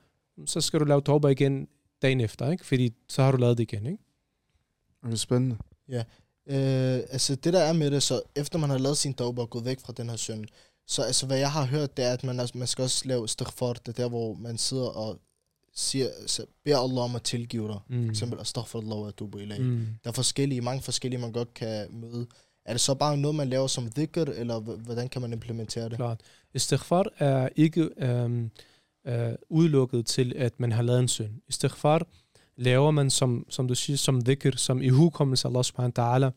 så skal du lave tauba igen dagen efter, ikke? Fordi så har du lavet det igen, ikke? Det er spændende. Øh, altså det der er med det, så efter man har lavet sin tauba og gået væk fra den her synd, så altså hvad jeg har hørt, det er, at man, altså, man skal også lave istighfar, det er der, hvor man sidder og siger, så beder Allah om at tilgive dig. Mm. For eksempel astaghfirullah wa atubu ilayh. Mm. Der er forskellige, mange forskellige, man godt kan møde. Er det så bare noget, man laver som dhikr, eller hvordan kan man implementere det? Klart. Istighfar er ikke øhm, øh, udelukket til, at man har lavet en synd. Istighfar laver man, som, som du siger, som dhikr, som i af Allah subhanahu wa ta'ala.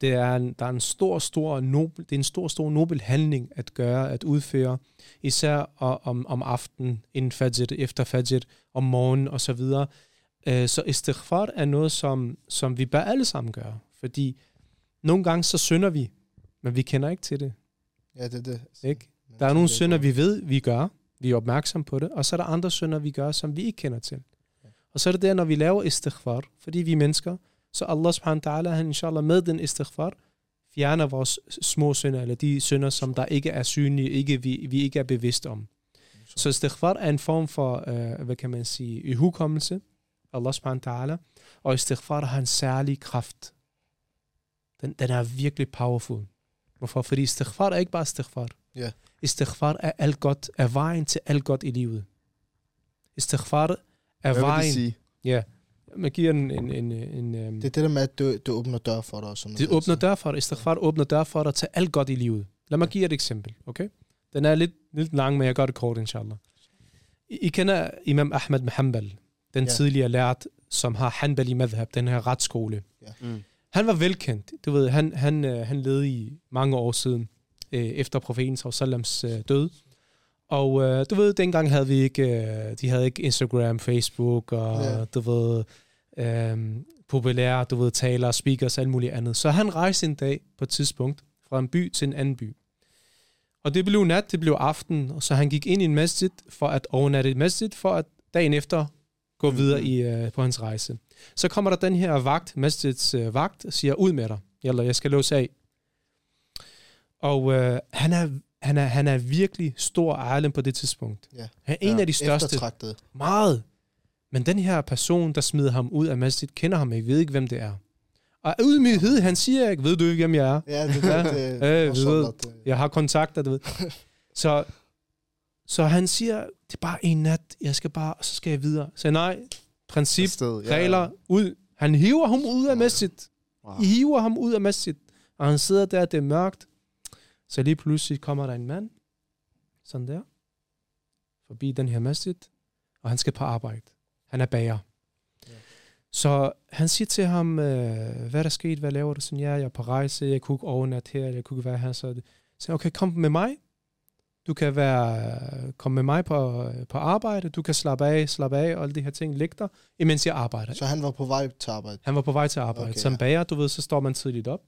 Det er en, der er en stor, stor, nobel, det er en stor, stor nobel handling at gøre, at udføre, især om, om aftenen, inden fajr, efter fajr, om morgenen osv. så videre. Øh, så istighfar er noget, som, som vi bør alle sammen gøre, fordi nogle gange så synder vi, men vi kender ikke til det. Ja, det er det. Ikke? Der er nogle synder, vi ved, vi gør. Vi er opmærksom på det. Og så er der andre synder, vi gør, som vi ikke kender til. Og så er det der, når vi laver istighfar, fordi vi er mennesker, så Allah subhanahu wa ta'ala, han inshallah med den istighfar, fjerner vores små synder, eller de synder, som der ikke er synlige, ikke, vi, vi ikke er bevidste om. Så istighfar er en form for, øh, hvad kan man sige, ihukommelse, Allah subhanahu wa ta'ala, og istighfar har en særlig kraft. Den, den er virkelig powerful. Hvorfor? Fordi istighfar er ikke bare istighfar. Ja. Istighfar er alt godt, er vejen til alt godt i livet. Istighfar er Hvad vil det vejen. sige? Ja, man giver en... en, en, en, en Det er det der med, at du, du åbner dør for dig. og Sådan det åbner dør for dig. Istighfar åbner dør for dig til alt godt i livet. Lad mig give jer et eksempel, okay? Den er lidt, lidt lang, men jeg gør det kort, inshallah. I, I kender Imam Ahmed Hanbal, den Ja. tidligere lært, som har Hanbali Madhab, den her retsskole. Mm. Han var velkendt. Du ved, han, han, øh, han levede i mange år siden, øh, efter profeten Sallams øh, død. Og øh, du ved, dengang havde vi ikke, øh, de havde ikke Instagram, Facebook og Ja. du ved, øh, populære, du ved, talere, speakers, alt muligt andet. Så han rejste en dag på et tidspunkt fra en by til en anden by. Og det blev nat, det blev aften, og så han gik ind i en masjid for at overnatte i masjid, for at dagen efter gå Mhm. videre i, øh, på hans rejse. Så kommer der den her vagt, masjids øh, vagt, og siger, ud med dig. Eller jeg skal låse af. Og øh, han, er, han, er, han er virkelig stor alim på det tidspunkt. Ja. Han er en Ja, af de største. Meget. Men den her person, der smider ham ud af masjid, kender ham ikke, ved ikke, hvem det er. Og ydmyghed, han siger ikke, ved du ikke, hvem jeg er? Ja, det, det, Ja. det, Øh, det, ved. det, Jeg har kontakter, du ved. så, så han siger, det er bare en nat, jeg skal bare, og så skal jeg videre. Så nej, princip, Afsted, regler, ud. Han hiver ham ud af masjid. Wow. I hiver ham ud af masjid. Og han sidder der, det er mørkt. Så lige pludselig kommer der en mand, sådan der, forbi den her masjid, og han skal på arbejde. Han er bager. Ja. Så han siger til ham, øh, hvad er der sket, hvad laver du? Sådan, ja, jeg er på rejse, jeg kunne ikke overnatte her, jeg kunne ikke være her. Så så okay, kom med mig. Du kan være, komme med mig på, på arbejde, du kan slappe af, slappe af, og alle de her ting ligger der, imens jeg arbejder. Så han var på vej til arbejde. Han var på vej til arbejde. Okay, Okay, Som ja. bager, du ved, så står man tidligt op.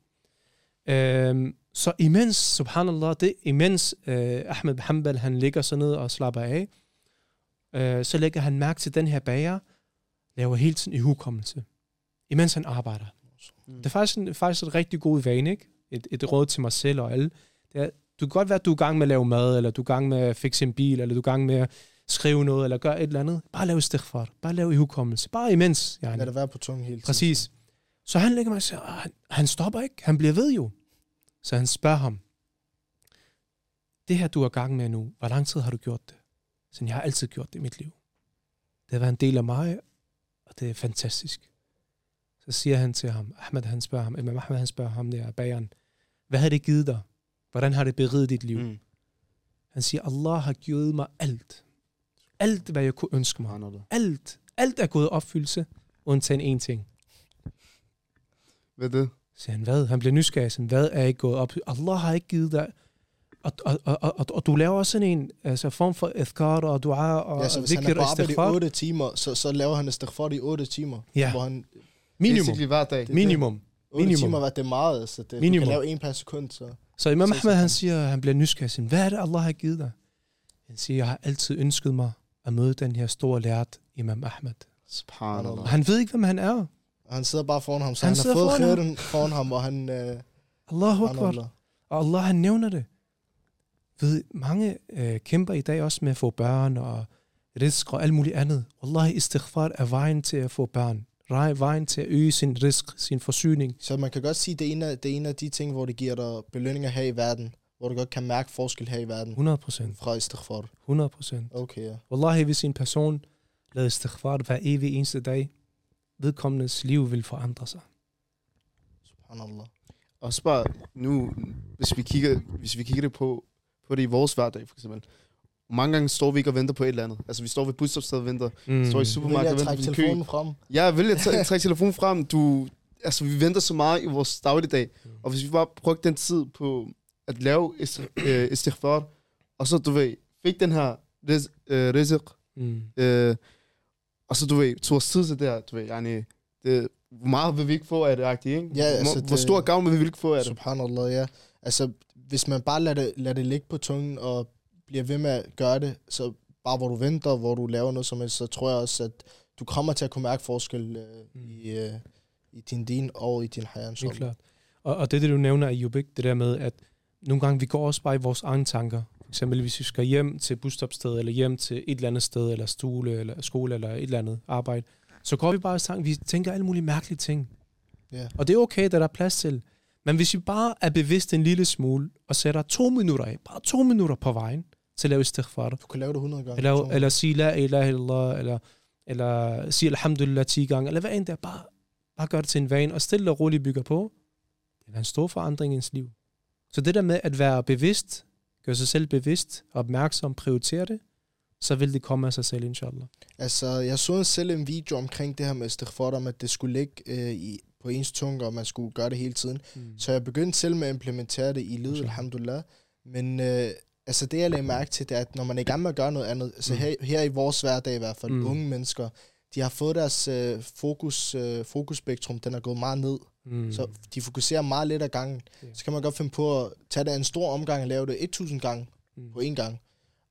Øhm, så imens, subhanallah, det, imens øh, Ahmed Hanbal, han ligger så ned og slapper af, øh, så lægger han mærke til den her bager, laver hele tiden ihukommelse, imens han arbejder. Mm. Det er faktisk, en, faktisk et rigtig god vane, ikke? Et, et råd til mig selv og alle. Det er, du kan godt være, at du er i gang med at lave mad, eller du er i gang med at fikse en bil, eller du er i gang med at skrive noget, eller gøre et eller andet. Bare lav istighfar. Bare lav ihukommelse. Bare imens. Yani. Lad det være på tungen hele tiden. Præcis. Så han lægger mig og siger, "Ah, han, han stopper ikke, han bliver ved jo. Så han spørger ham, det her du er i gang med nu, hvor lang tid har du gjort det? Så jeg har altid gjort det i mit liv. Det har været en del af mig, og det er fantastisk. Så siger han til ham, Ahmed han spørger ham, Imam Ahmed han spørger ham der, bageren, hvad har det givet dig? Hvordan har det beriget dit liv? Mm. Han siger, Allah har givet mig alt. Alt, hvad jeg kunne ønske mig. Alt. Alt er gået opfyldelse, undtagen én ting. Hvad det? Så han, hvad? Han bliver nysgerrig. Sådan, hvad er ikke gået op? Allah har ikke givet dig... Og, og, og, og, og, du laver også sådan en altså, form for ethkar og dua og Ja, så hvis han er på arbejde i istighfar. 8 timer, så, så laver han istighfar i 8 timer. Ja. Hvor han, Minimum. Hver dag. Minimum. 8 Minimum. timer var det meget, så det, Minimum. du kan lave en per sekund. Så. Så Imam Ahmed, han siger, han bliver nysgerrig. Siger, hvad er det, Allah har givet dig? Han siger, jeg har altid ønsket mig at møde den her store lært, Imam Ahmed. Subhanallah. Han ved ikke, hvem han er. Han sidder bare foran ham, så Han han, har fået foran ham. foran ham, og han... Øh, Allahu Akbar. Allah. Og Allah han nævner det. Ved, mange øh, kæmper i dag også med at få børn og risk og alt muligt andet. Wallahi, istighfar er vejen til at få børn. Vejen til at øge sin risk, sin forsyning. Så man kan godt sige, det er, en af, det er en af de ting, hvor det giver dig belønninger her i verden, hvor du godt kan mærke forskel her i verden 100 procent. fra istighfar. 100 procent. Okay, ja. Wallahi, hvis en person lader istighfar hver evig eneste dag, vedkommendes liv vil forandre sig. Subhanallah. Og så bare nu, hvis vi kigger, hvis vi kigger det på, på det i vores hverdag, for eksempel. Mange gange står vi ikke og venter på et eller andet. Altså, vi står ved busstopstedet og venter. Mm. Står i supermarkedet og venter på en kø. telefonen frem. Jeg vil træ- trække telefonen frem. Du, altså, vi venter så meget i vores dagligdag. Og hvis vi bare brugte den tid på at lave øh, istighfar, og så, du ved, fik den her ris- øh, rizq, Mm. øh, og så, du ved, tog os tid til det her, du ved, yani, det, hvor meget vil vi ikke få af det, agtigt, ikke? Ja, altså, hvor, hvor stor gavn vil vi ikke få af det? Subhanallah, ja. Altså, hvis man bare lader det, lader det ligge på tungen og bliver ved med at gøre det, så bare hvor du venter, hvor du laver noget som helst, så tror jeg også, at du kommer til at kunne mærke forskel øh, Mm. i, øh, i din din og i din haya, Helt klart. Og, og det, det du nævner, Ayub, ikke? det der med, at nogle gange vi går også bare i vores egne tanker. For eksempel, hvis vi skal hjem til busstopsted, eller hjem til et eller andet sted, eller stole, eller skole, eller et eller andet arbejde, så går vi bare i tanker. Vi tænker alle mulige mærkelige ting. Ja. Og det er okay, der er plads til. Men hvis vi bare er bevidst en lille smule, og sætter to minutter af, bare to minutter på vejen, til at lave istighfar, Du kan lave det 100 gange. eller, 200. eller sige la ilaha illallah, eller, eller sige alhamdulillah 10 gange, eller hvad end det er, bare, bare gør det til en vane, og stille og roligt bygger på. Det er en stor forandring i ens liv. Så det der med at være bevidst, gøre sig selv bevidst, opmærksom, prioritere det, så vil det komme af sig selv, inshallah. Altså, jeg så selv en video omkring det her med istighfar, om at det skulle ligge øh, i, på ens tunge, og man skulle gøre det hele tiden. Mm. Så jeg begyndte selv med at implementere det i livet, alhamdulillah. Men øh, altså det, jeg lagde mærke til, det er, at når man er i gang med at gøre noget andet, altså Mm. her, her i vores hverdag i hvert fald, Mm. unge mennesker, de har fået deres øh, fokus, øh, fokusspektrum, den er gået meget ned. Mm. Så de fokuserer meget lidt ad gangen. Ja. Så kan man godt finde på at tage det en stor omgang og lave det 1000 gange Mm. på én gang.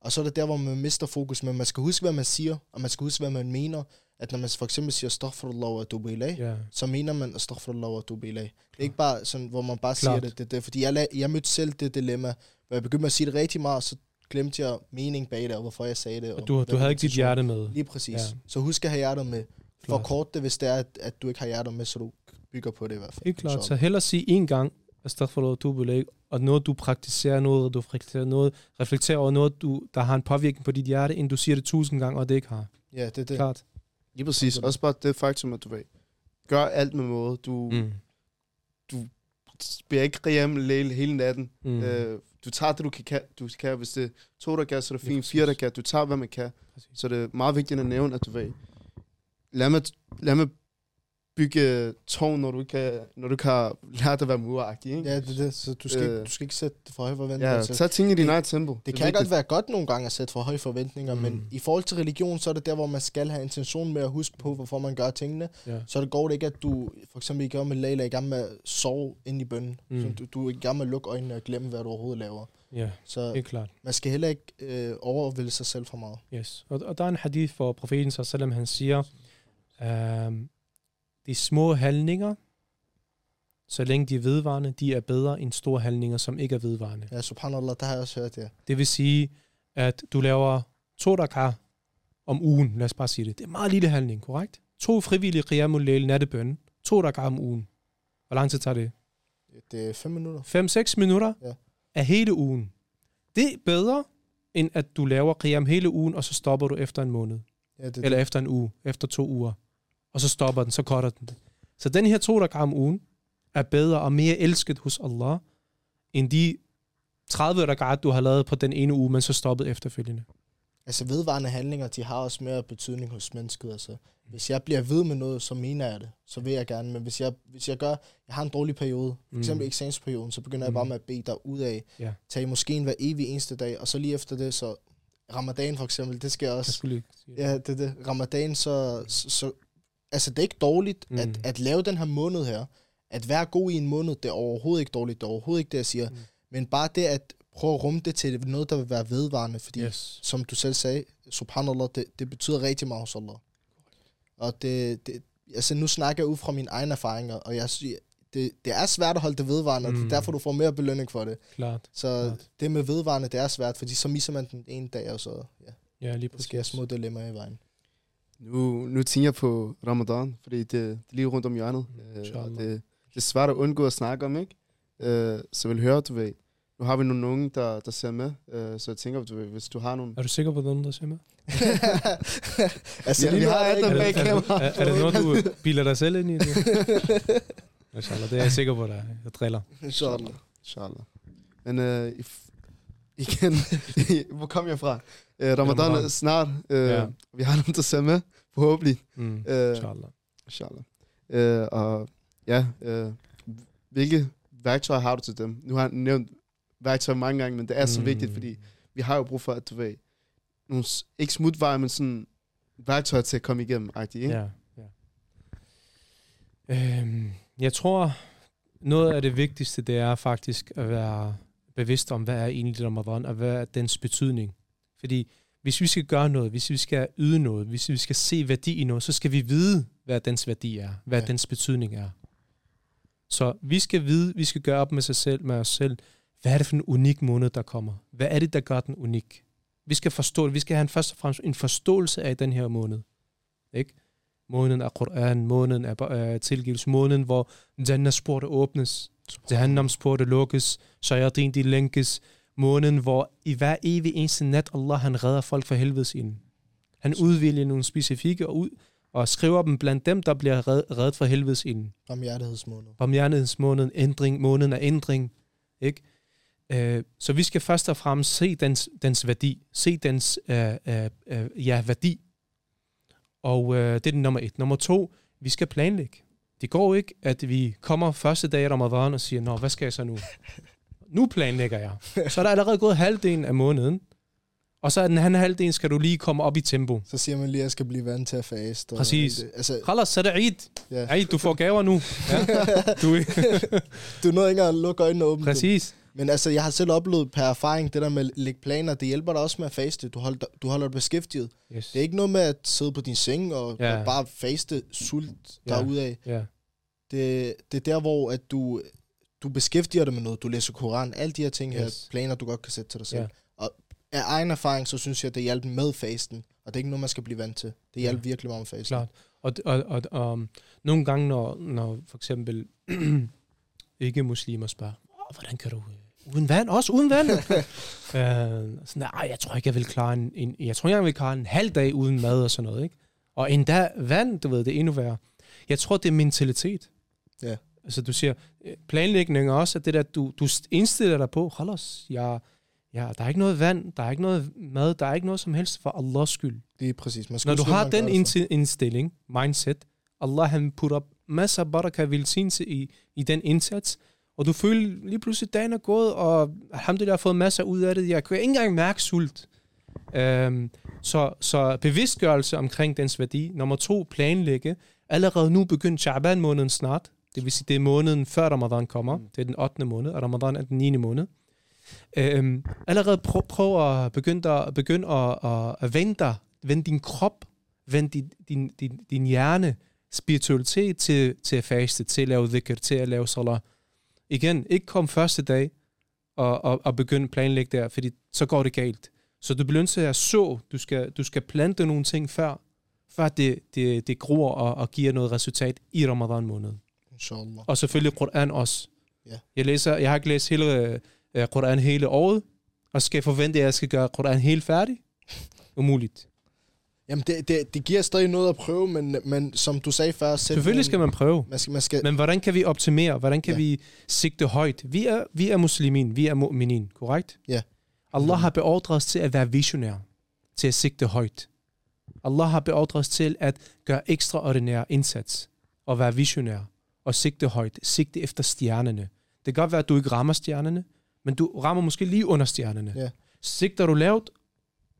Og så er det der, hvor man mister fokus. Men man skal huske, hvad man siger, og man skal huske, hvad man mener. At når man for eksempel siger, astaghfirullah wa atubu ilayh, Ja. så mener man astaghfirullah wa atubu ilayh. Det er ikke bare sådan, hvor man bare siger Klart. det, det, det. Fordi jeg, jeg mødte selv det dilemma, hvor jeg begyndte at sige det rigtig meget, så glemte jeg mening bag det, og hvorfor jeg sagde det. Og du, du havde ikke dit hjerte med. Lige præcis. Ja. Så husk at have hjertet med. For Klart. kort det, hvis det er, at, at du ikke har hjertet med, så du bygger på det i hvert fald. Helt klart. Så hellere sige en gang, astaghfirullah tu bilæg, og noget du praktiserer, noget du reflekterer, noget, reflekterer over noget, du, der har en påvirkning på dit hjerte, end du siger det tusind gange, og det ikke har. Ja, det er det. Klart. Lige præcis. Også bare det faktum, at du ved, gør alt med måde. Du mm. bliver ikke rehjem læge hele natten. Mm. Øh, du tager det, du kan, du kan. Hvis det er to, der kan, så er det fint. Fire, der kan. Du tager, hvad man kan. Præcis. Så det er meget vigtigt at nævne, at du ved, lad mig, lad mig bygge tårn, når du ikke kan, når du ikke har lært at være muragtig, ikke? Ja, det er det. Så du skal, Øh. ikke, du skal ikke sætte for høje forventninger. Ja, til. tag tingene i din eget tempo. Det er kan vigtigt. godt være godt nogle gange at sætte for høje forventninger, mm. Men i forhold til religion, så er det der, hvor man skal have intention med at huske på, hvorfor man gør tingene. Ja. Så det går det ikke, at du for eksempel i gang med Leila i gang med at sove ind i bønnen. Mm. Så du, du er i gang med at lukke øjnene og glemme, hvad du overhovedet laver. Ja, Så helt klart. man skal heller ikke øh, overvælde sig selv for meget. Yes. Og, og der er en hadith for profeten, sallam, han siger, øhm, de små handlinger, så længe de er vedvarende, de er bedre end store handlinger, som ikke er vedvarende. Ja, subhanallah, der har jeg også hørt det. Det vil sige, at du laver to rakar om ugen, lad os bare sige det. Det er en meget lille handling, korrekt? To frivillige qiyamul layl nattebøn, to rakar om ugen. Hvor lang tid tager det? Det er fem minutter. 5-6 minutter Ja. af hele ugen. Det er bedre, end at du laver qiyam hele ugen, og så stopper du efter en måned. Ja, det, Eller efter en uge, efter to uger. Og så stopper den, så cutter den det. Så den her to rakar om ugen er bedre og mere elsket hos Allah, end de 30 rakar, du har lavet på den ene uge, men så stoppet efterfølgende. Altså vedvarende handlinger, de har også mere betydning hos mennesket. Altså. Hvis jeg bliver ved med noget, så mener jeg det. Så vil jeg gerne. Men hvis jeg, hvis jeg gør, jeg har en dårlig periode, for Mm. eksempel eksamensperioden, så begynder jeg bare Mm. med at bede dig ud af, Ja. tage måske en hver evig eneste dag, og så lige efter det, så ramadan for eksempel, det skal jeg Jeg også. skulle lige sige det. Ja, det er det. Ramadan, så, så, så altså det er ikke dårligt Mm. mm. at, at lave den her måned her. At være god i en måned, det er overhovedet ikke dårligt. Det er overhovedet ikke det, jeg siger. Mm. Mm. Men bare det at prøve at rumme det til noget, der vil være vedvarende. Fordi Yes. som du selv sagde, subhanallah, det, det betyder rigtig meget hos Allah. Og det, det, altså nu snakker jeg ud fra mine egne erfaringer, og jeg siger, det, det er svært at holde det vedvarende, og det Mm. er derfor, du får mere belønning for det. Klart. Så Klart. det med vedvarende, det er svært, fordi så misser man den en dag, og så ja, Ja, lige der sker præcis. små dilemmaer i vejen. Nu, nu tænker jeg på Ramadan, fordi det, det er lige rundt om hjørnet. Mm, Øh, og det, det er svært at undgå at snakke om, ikke? Øh, så vil høre, du ved, nu har vi nogle unge, der, der ser med, øh, så jeg tænker, du hvis du har nogle... Er du sikker på dem, der ser med? altså, Ja, vi har er Er, bag er, er, er det noget, du biler dig selv ind i? Det? Inshallah, det er jeg sikker på, dig. Jeg driller. Inshallah. Inshallah. Men øh, igen, hvor kom jeg fra? Øh, Ramadan er snart. Øh, Ja. Vi har nogen, der ser med, forhåbentlig. Mm. Øh, Inshallah. Inshallah. Øh, og ja, øh, hvilke værktøjer har du til dem? Nu har jeg nævnt værktøjer mange gange, men det er så Mm. vigtigt, fordi vi har jo brug for, at du ved, nogle, ikke smutveje, men sådan værktøjer til at komme igennem, ikke? Ja, ja. Øhm, jeg tror, noget af det vigtigste, det er faktisk at være bevidst om, hvad er egentlig Ramadan, og hvad er dens betydning. Fordi hvis vi skal gøre noget, hvis vi skal yde noget, hvis vi skal se værdi i noget, så skal vi vide, hvad dens værdi er, hvad Ja. dens betydning er. Så vi skal vide, vi skal gøre op med sig selv, med os selv, hvad er det for en unik måned, der kommer? Hvad er det, der gør den unik? Vi skal forstå det. Vi skal have en, først og fremmest en forståelse af den her måned. Ikke? Måneden af Koran, måneden af uh, tilgivelse, måneden, hvor Jannahs porte åbnes, Jahannams porte lukkes, Shayatin de lænkes, måneden, hvor i hver evig eneste nat, Allah han redder folk fra helvedes inden. Han udvælger nogle specifikke og, ud, og skriver dem blandt dem, der bliver red, reddet fra helvedes inden. Barmhjertighedsmåned. Barmhjertighedsmåneden, ændring, måneden af ændring. Ikke? Øh, så vi skal først og fremmest se dens, dens værdi. Se dens øh, øh, øh, ja, værdi. Og øh, det er den nummer et. Nummer to, vi skal planlægge. Det går ikke, at vi kommer første dag af Ramadan og siger, Nå, hvad skal jeg så nu? Nu planlægger jeg. Så er der allerede gået halvdelen af måneden. Og så er den anden halvdel, skal du lige komme op i tempo. Så siger man lige, at jeg skal blive vant til at faste. Præcis. Altså, Khalas, så er det Eid. ja. Eid, du får gaver nu. Ja. Du, du nåede ikke engang at lukke øjnene dem. præcis. Men altså, jeg har selv oplevet per erfaring, det der med at lægge planer, det hjælper dig også med at faste. Du holder, du holder dig beskæftiget. Yes. Det er ikke noget med at sidde på din seng og, Ja. bare faste sult Ja. derudad. Ja. Det, det er der, hvor at du, du beskæftiger dig med noget. Du læser Koran, alle de her ting her, Yes. planer, du godt kan sætte til dig selv. Ja. Og af egen erfaring, så synes jeg, det hjalp med fasten. Og det er ikke noget, man skal blive vant til. Det hjalp Ja. virkelig meget med fasten. Klart. Og, og, og, og um, nogle gange, når, når for eksempel ikke-muslimer spørger, "Åh, hvordan kan du øh, uden vand? Også uden vand? øh, sådan, nej, jeg tror ikke, jeg vil klare en, en, jeg tror ikke, jeg vil klare en halv dag uden mad og sådan noget, ikke? Og endda vand, du ved, det er endnu værre. Jeg tror, det er mentalitet. Ja. Altså, du siger, øh, planlægning er også, at det der, du, du indstiller dig på, Khalas, jeg, ja, der er ikke noget vand, der er ikke noget mad, der er ikke noget som helst for Allahs skyld. Det er præcis. Man skal Når du har den indti- indstilling, mindset, Allah han putter masser af baraka velsignelse i, i den indsats, og du føler lige pludselig, dagen er gået, og alhamdulillah har fået masser ud af det. Jeg kan ikke engang mærke sult. Um, så, så bevidstgørelse omkring dens værdi. Nummer to, planlægge. Allerede nu begyndt Sha'ban måneden snart. Det vil sige, det er måneden før Ramadan kommer. Det er den 8. måned, og Ramadan er den 9. måned. Um, allerede prøv, prøv at begynde at, begynde at, at, at vende dig, vende din krop, vende din, din, din, din hjerne, spiritualitet til, til at faste, til at lave dhikr, til at lave salat. Igen, ikke kom første dag og, og, og begynde at planlægge der, fordi så går det galt. Så du bliver nødt til at så, du skal, du skal plante nogle ting før, før det, det, det gror og, og giver noget resultat i Ramadan måneden. Inshallah. Og selvfølgelig Koran også. Ja. Jeg, læser, jeg har ikke læst hele uh, Koran hele året, og skal jeg forvente, at jeg skal gøre Koran helt færdig? Umuligt. Jamen, det, det, det giver stadig noget at prøve, men, men som du sagde før... Selv Selvfølgelig skal man prøve. Man skal, man skal, Men hvordan kan vi optimere? Hvordan kan Ja. vi sigte højt? Vi er, vi er muslimin, vi er mu'minin, korrekt? Ja. Allah har beordret os til at være visionær, til at sigte højt. Allah har beordret os til at gøre ekstraordinær indsats og være visionær og sigte højt, sigte efter stjernerne. Det kan godt være, at du ikke rammer stjernerne, men du rammer måske lige under stjernerne. Ja. Sigter du lavt,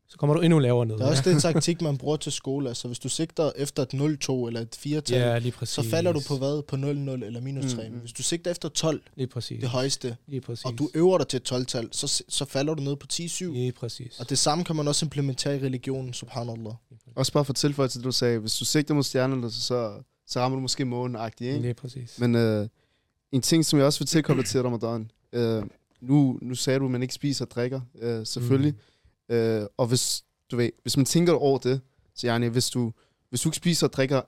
så kommer du endnu lavere ned. der er også det taktik, man bruger til skole. Altså, hvis du sigter efter et 0-2 eller et 4-tal, Ja, så falder du på hvad? På 0-0 eller minus 3. Mm, mm. Hvis du sigter efter 12, Lige præcis. det højeste, Lige præcis. og du øver dig til et 12-tal, så, så falder du ned på 10-7. Lige præcis. Og det samme kan man også implementere i religionen, subhanallah. Også bare for tilføje til det, du sagde. Hvis du sigter mod stjernerne, så, så så rammer du måske månen ikke? Lige præcis. Men øh, en ting, som jeg også vil tilkoble til Ramadan, øh, nu, nu sagde du, at man ikke spiser og drikker, øh, selvfølgelig. Mm. Øh, og hvis, du ved, hvis man tænker over det, så Janne, hvis du, hvis du ikke spiser og drikker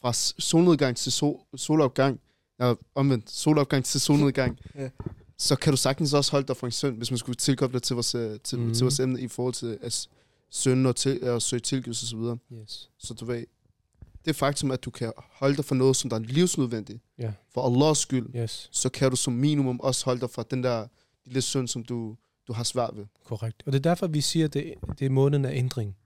fra solnedgang til sol, solopgang, ja, omvendt, solopgang til solnedgang, Ja. så kan du sagtens også holde dig fra en synd, hvis man skulle tilkoble det til vores, øh, til, mm. til vores emne i forhold til at synd og, til, og søge tilgivelse osv. Så, Yes. så du ved, det faktum, at du kan holde dig fra noget, som der er livsnødvendigt, Ja. for Allahs skyld, Yes. så kan du som minimum også holde dig fra den der lille synd, som du, du har svært ved. Korrekt. Og det er derfor, vi siger, at det, det er måneden af ændring.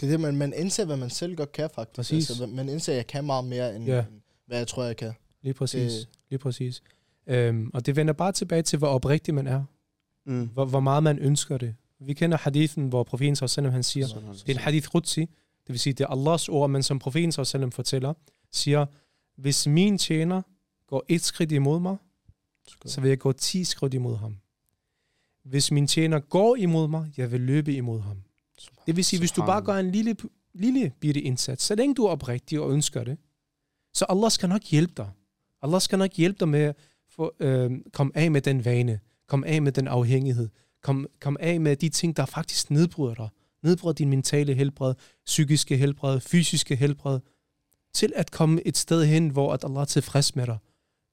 Det er det, man, man indser, hvad man selv godt kan, faktisk. Præcis. Altså, man indser, at jeg kan meget mere, end, Ja. ja. hvad jeg tror, jeg kan. Lige præcis. Det- Lige præcis. Øhm, og det vender bare tilbage til, hvor oprigtig man er. Mm. Hvor, hvor meget man ønsker det. Vi kender hadithen, hvor profeten sallallahu han siger, det er en hadith Qudsi, det vil sige, det er Allahs ord, men som profeten sallallahu fortæller, siger, hvis min tjener går et skridt imod mig, så vil jeg gå ti skridt imod ham. Hvis min tjener går imod mig, jeg vil løbe imod ham. Det vil sige, hvis du bare gør en lille, lille bitte indsats, så længe du er oprigtig og ønsker det, så Allah skal nok hjælpe dig. Allah skal nok hjælpe dig med at få, øh, komme af med den vane, komme af med den afhængighed, komme kom af med de ting, der faktisk nedbryder dig. Nedbryder din mentale helbred, psykiske helbred, fysiske helbred, til at komme et sted hen, hvor at Allah er tilfreds med dig.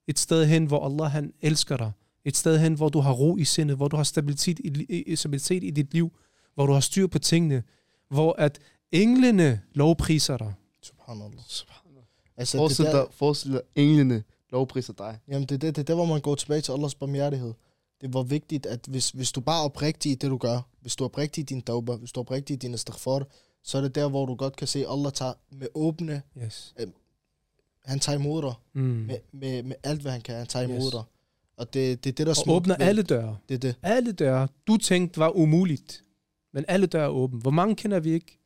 Et sted hen, hvor Allah han elsker dig. Et sted hen, hvor du har ro i sindet, hvor du har stabilitet i, i, stabilitet i dit liv, hvor du har styr på tingene, hvor at englene lovpriser dig. Subhanallah. Subhanallah. Altså, Forestil det der, dig, forestil dig, englene lovpriser dig. jamen, det er det, det der, hvor man går tilbage til Allahs barmhjertighed. Det var vigtigt, at hvis, hvis du bare er oprigtig i det, du gør, hvis du er oprigtig i din tauba, hvis du er oprigtig i din istighfar, så er det der, hvor du godt kan se, at Allah tager med åbne, Yes. han tager imod dig, Mm. med, med, med alt, hvad han kan, han tager imod Yes. dig. Og det, det er det, der er smukt åbner ved- alle døre. Det er det. Alle døre, du tænkte var umuligt. Men alle døre er åbne. Hvor mange kender vi ikke?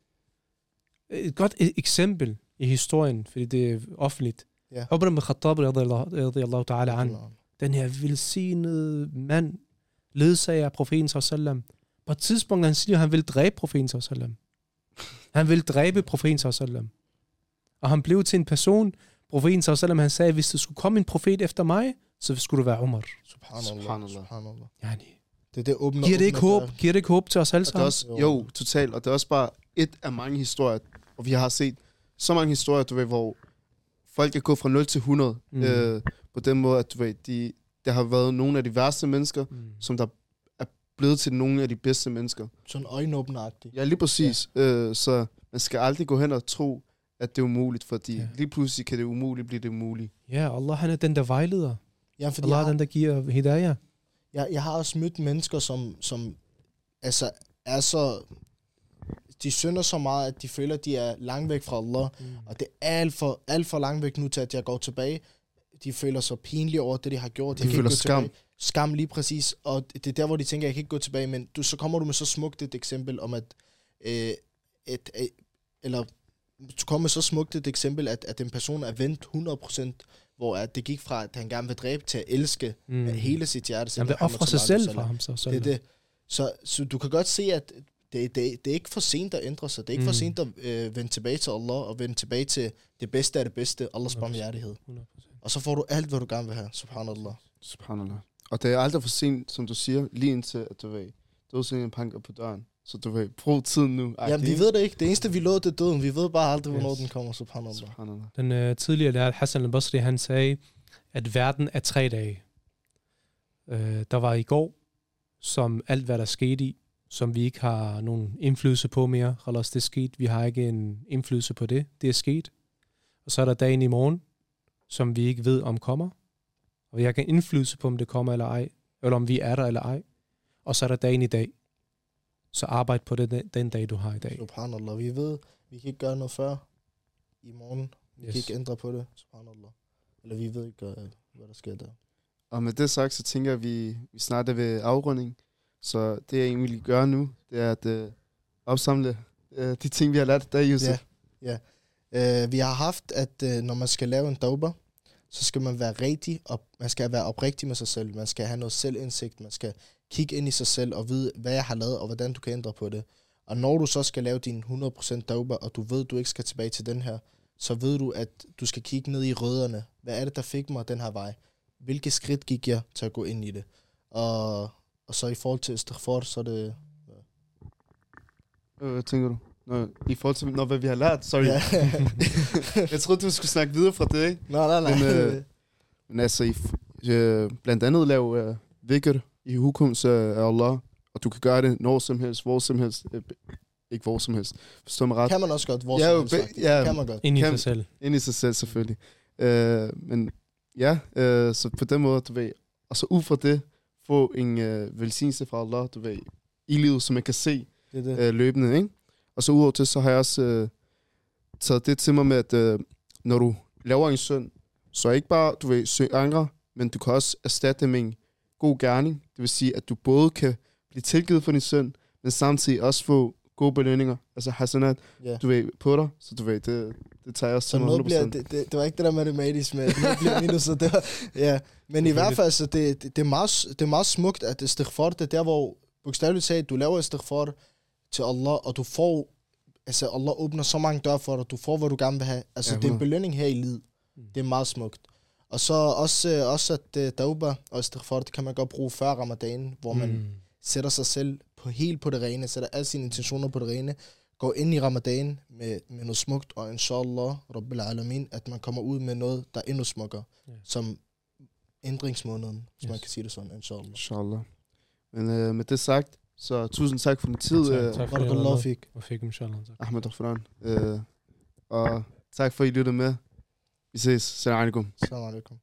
Et godt e- eksempel i historien, fordi det er offentligt. Ja. Umar ibn Khattab, radiyallahu ta'ala an, den her velsignede mand, ledsager af profeten sallam. På et tidspunkt, han siger, at han vil dræbe profeten sallam. Han vil dræbe profeten sallam. Og han blev til en person, profeten sallam, han sagde, hvis der skulle komme en profet efter mig, så skulle du være Umar. Subhanallah. Subhanallah. Subhanallah. Yani. Det det åbne. Giver det ikke håb? døre. Giver det ikke håb til os alle det sammen? også, jo, totalt. Og det er også bare et af mange historier, og vi har set så mange historier, du ved, hvor folk er gået fra 0 til 100, Mm. mm. øh, på den måde, at du ved, de, der har været nogle af de værste mennesker, Mm. som der er blevet til nogle af de bedste mennesker. Sådan øjenåbneragtigt. Ja, lige præcis. Ja. Øh, så man skal aldrig gå hen og tro, at det er umuligt, fordi Ja. ja. lige pludselig kan det umuligt blive det umulige. Ja, Allah han er den, der vejleder. Ja, fordi Allah jeg, er den, der giver hidayah. jeg, jeg har også mødt mennesker, som, som altså, er så... De synder så meget, at de føler, at de er langt væk fra Allah. Og det er alt for, alt for langt væk nu til, at jeg går tilbage. De føler sig pinlige over det, de har gjort. De kan føler skam. Tilbage. Skam lige præcis. Og det er der, hvor de tænker, jeg kan ikke gå tilbage. Men du, så kommer du med så smukt et eksempel om, at... Øh, et, et, eller du kommer med så smukt et eksempel, at, at en person er vendt 100%, hvor at det gik fra, at han gerne vil dræbe, til at elske Mm. hele sit hjerte. Han vil ofre sig selv for ham. Så. Det det. Så, så du kan godt se, at det, det, det er ikke for sent at ændre sig. Det er ikke mm. For sent at øh, vende tilbage til Allah, og vende tilbage til det bedste af det bedste, Allahs 100%. barmhjertighed. 100%. Og så får du alt, hvad du gerne vil have, subhanallah. Subhanallah. Og det er aldrig for sent, som du siger, lige indtil, at du ved, dødsingen panker på døren. Så du ved, brug tiden nu. Jamen, vi ved det ikke. Det eneste, vi lovede, det er døden. Vi ved bare aldrig, hvornår Yes. den kommer, subhanallah. Subhanallah. Den øh, tidligere lærer Hassan al-Basri, han sagde, at verden er tre dage. Øh, der var i går, som alt hvad der skete i, som vi ikke har nogen indflydelse på mere. Ellers det er sket. Vi har ikke en indflydelse på det. Det er sket. Og så er der dagen i morgen, som vi ikke ved om kommer. Og ikke en indflydelse på, om det kommer eller ej. Eller om vi er der eller ej. Og så er der dagen i dag. Så arbejd på det, den, den dag, du har i dag. Subhanallah. Vi ved, vi kan ikke gøre noget før i morgen. Vi yes. kan ikke ændre på det, subhanallah. Eller vi ved ikke, hvad der sker der. Og med det sagt, så tænker jeg, at vi, vi snart er ved afrunding. Så det jeg egentlig vil gøre nu, det er at øh, opsamle øh, de ting, vi har lært der, Yusuf. Ja. Øh, vi har haft, at øh, når man skal lave en dober, så skal man være rigtig, og man skal være oprigtig med sig selv. Man skal have noget selvindsigt. Man skal kigge ind i sig selv og vide, hvad jeg har lavet, og hvordan du kan ændre på det. Og når du så skal lave din 100% dober, og du ved, du ikke skal tilbage til den her, så ved du, at du skal kigge ned i rødderne. Hvad er det, der fik mig den her vej? Hvilke skridt gik jeg til at gå ind i det? Og, og så i forhold til istighfar, så er det... Øh, Hvad tænker du? Nå, I forhold til, når, hvad vi har lært, sorry. Ja. jeg troede, du skulle snakke videre fra det, ikke? nej, nej, nej. Men, øh, Men altså, I, f- øh, blandt andet lave øh, vikr i hukommelse af Allah, og du kan gøre det når som helst, hvor som helst. Øh, ikke hvor som helst. Forstår mig ret? kan man også godt, hvor Ja, som helst, be- faktisk. ja. kan man godt. Ind i Kan- sig selv. Ind i sig selv selvfølgelig. Øh, men ja, øh, så på den måde, du ved, og så ud fra det, få en øh, velsignelse fra Allah, du ved, i livet, som man kan se Det det. øh, løbende, ikke? Og så udover til, så har jeg også øh, taget det til mig med, at øh, når du laver en synd, så ikke bare, du ved, søg angre, men du kan også erstatte det med en god gerning. Det vil sige, at du både kan blive tilgivet for din synd, men samtidig også få gode belønninger, altså hasanat, Ja. du ved, på dig. Så du ved, det, det tager jeg også Så til mig noget 100%. bliver, det, det, det, var ikke det der matematisk med, noget bliver minus, så det var, ja. Men i hvert fald, så det, det, det, er meget, det er meget smukt, at istighfar, det er der, hvor bogstaveligt talt, du laver istighfar til Allah, og du får, altså Allah åbner så mange døre for dig, du får, hvad du gerne vil have. Altså, Ja, det er en 100. belønning her i livet. Det er meget smukt. Og så også, øh, også at dauba og istighfar, det kan man godt bruge før ramadan, hvor man Mm. sætter sig selv på helt på det rene, sætter alle sine intentioner på det rene, går ind i ramadan med, med noget smukt, og inshallah, rabbil alamin, at man kommer ud med noget, der er endnu smukkere, Ja. som ændringsmåneden, hvis man Yes. kan sige det sådan, inshallah. Inshallah. Men øh, med det sagt, så tusind tak for din tid, Tak, øh, tak. Barakallahu fik. Og fik inshallah. Ahmed Rahman. Øh, og tak for, at I lyttede med. Vi ses. Salam alaikum. Assalamu alaikum.